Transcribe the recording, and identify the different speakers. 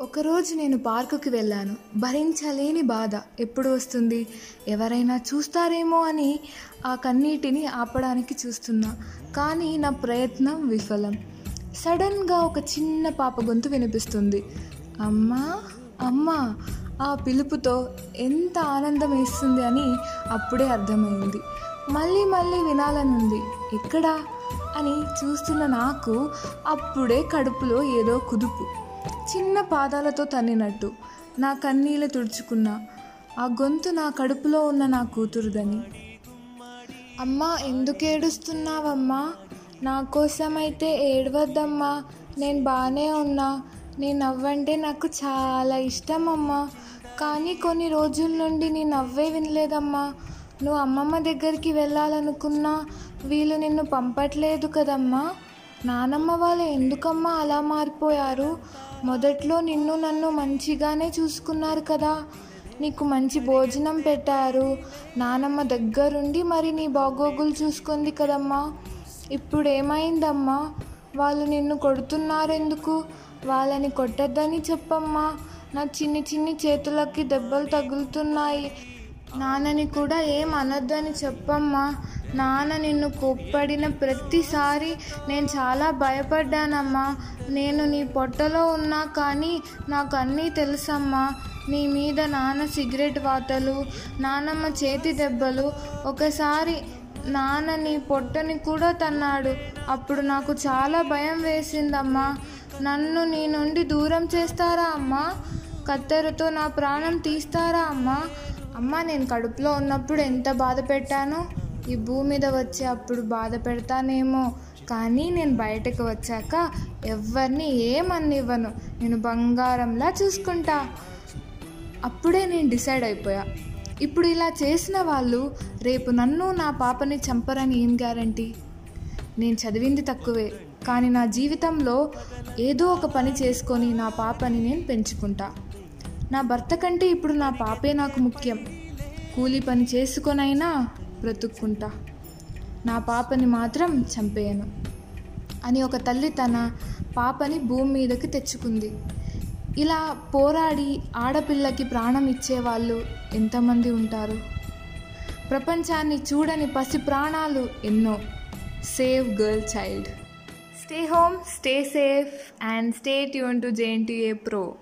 Speaker 1: ఒకరోజు నేను పార్కుకి వెళ్ళాను. భరించలేని బాధ. ఎప్పుడు వస్తుంది? ఎవరైనా చూస్తారేమో అని ఆ కన్నీటిని ఆపడానికి చూస్తున్నా. కానీ నా ప్రయత్నం విఫలం. సడన్గా ఒక చిన్న పాప గొంతు వినిపిస్తుంది. అమ్మా అమ్మా ఆ పిలుపుతో ఎంత ఆనందం వేస్తుంది అని అప్పుడే అర్థమైంది. మళ్ళీ మళ్ళీ వినాలనుంది. ఎక్కడా? అని చూస్తున్న నాకు అప్పుడే కడుపులో ఏదో కుదుపు. చిన్న పాదాలతో తన్నినట్టు నా కన్నీళ్ళు తుడుచుకున్నా ఆ గొంతు నా కడుపులో ఉన్న నా కూతురుదని. అమ్మా ఎందుకు ఏడుస్తున్నావమ్మా? నా కోసమైతే ఏడవద్దమ్మా. నేను బాగానే ఉన్నా. నేను నవ్వంటే నాకు చాలా ఇష్టం అమ్మా కానీ కొన్ని రోజుల నుండి నీ నవ్వే వినలేదమ్మా. నువ్వు అమ్మమ్మ దగ్గరికి వెళ్ళాలనుకున్నా వీళ్ళు నిన్ను పంపట్లేదు కదమ్మా. నానమ్మ వాళ్ళు ఎందుకమ్మా అలా మారిపోయారు? మొదట్లో నిన్ను నన్ను మంచిగానే చూసుకున్నారు కదా. నీకు మంచి భోజనం పెట్టారు. నానమ్మ దగ్గరుండి మరి నీ బాగోగులు చూసుకుంది కదమ్మా. ఇప్పుడు ఏమైందమ్మా వాళ్ళు నిన్ను కొడుతున్నారు ఎందుకు వాళ్ళని కొట్టద్దని చెప్పమ్మా. నా చిన్ని చిన్ని చేతులకి దెబ్బలు తగులుతున్నాయి. నాన్నని కూడా ఏం అనొద్దని చెప్పమ్మా. నాన్న నిన్ను కోప్పడిన ప్రతిసారి నేను చాలా భయపడ్డానమ్మా. నేను నీ పొట్టలో ఉన్నా కానీ నాకు అన్నీ తెలుసమ్మా. నీ మీద నాన్న సిగరెట్ వాతలు నానమ్మ చేతి దెబ్బలు. ఒకసారి నాన్న నీ పొట్టని కూడా తన్నాడు. అప్పుడు నాకు చాలా భయం వేసిందమ్మా. నన్ను నీ నుండి దూరం చేస్తారా అమ్మా? కత్తెరతో నా ప్రాణం తీస్తారా అమ్మా? అమ్మ నేను కడుపులో ఉన్నప్పుడు ఎంత బాధ పెట్టానో ఈ భూమి మీద వచ్చే అప్పుడు బాధ పెడతానేమో. కానీ నేను బయటకు వచ్చాక ఎవరిని ఏమన్నివ్వను. నేను బంగారంలా చూసుకుంటా. అప్పుడే నేను డిసైడ్ అయిపోయా. ఇప్పుడు ఇలా చేసిన వాళ్ళు రేపు నన్ను నా పాపని చంపరని ఏం గ్యారంటీ? నేను చదివింది తక్కువే. కానీ నా జీవితంలో ఏదో ఒక పని చేసుకొని నా పాపని నేను పెంచుకుంటా. నా భర్త కంటే ఇప్పుడు నా పాపే నాకు ముఖ్యం. కూలి పని చేసుకొనైనా బ్రతుక్కుంటా. నా పాపని మాత్రం చంపేయను. అని ఒక తల్లి తన పాపని భూమి మీదకి తెచ్చుకుంది. ఇలా పోరాడి ఆడపిల్లకి ప్రాణం ఇచ్చేవాళ్ళు ఎంతమంది ఉంటారు? ప్రపంచాన్ని చూడని పసి ప్రాణాలు ఎన్నో. Save girl child. Stay home stay safe and stay tuned to JNTA pro.